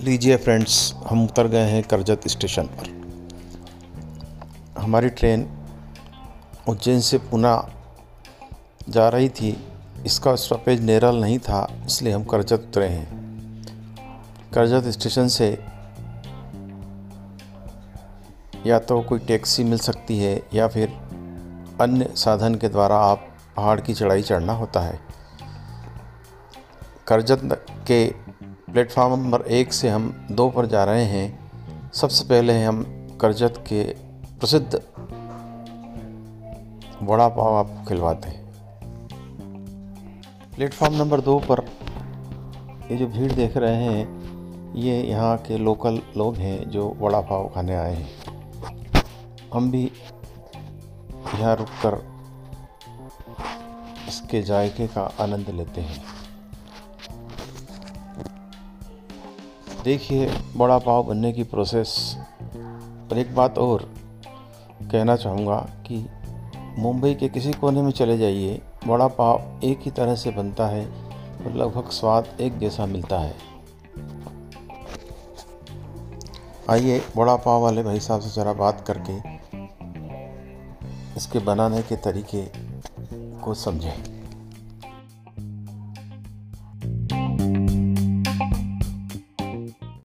लीजिए फ्रेंड्स, हम उतर गए हैं करजत स्टेशन पर। हमारी ट्रेन उज्जैन से पुणे जा रही थी। इसका स्टॉपेज नेरल नहीं था, इसलिए हम करजत उतरे हैं। करजत स्टेशन से या तो कोई टैक्सी मिल सकती है, या फिर अन्य साधन के द्वारा आप पहाड़ की चढ़ाई चढ़ना होता है। करजत के प्लेटफार्म नंबर एक से हम दो पर जा रहे हैं। सबसे पहले हम करजत के प्रसिद्ध वड़ा पाव आपको खिलवाते हैं। प्लेटफार्म नंबर दो पर ये जो भीड़ देख रहे हैं, ये यहाँ के लोकल लोग हैं जो वड़ा पाव खाने आए हैं। हम भी यहाँ रुककर इसके जायके का आनंद लेते हैं। देखिए, बड़ा पाव बनने की प्रोसेस पर एक बात और कहना चाहूँगा कि मुंबई के किसी कोने में चले जाइए, बड़ा पाव एक ही तरह से बनता है और लगभग स्वाद एक जैसा मिलता है। आइए, बड़ा पाव वाले भाई साहब से ज़रा बात करके इसके बनाने के तरीके को समझें।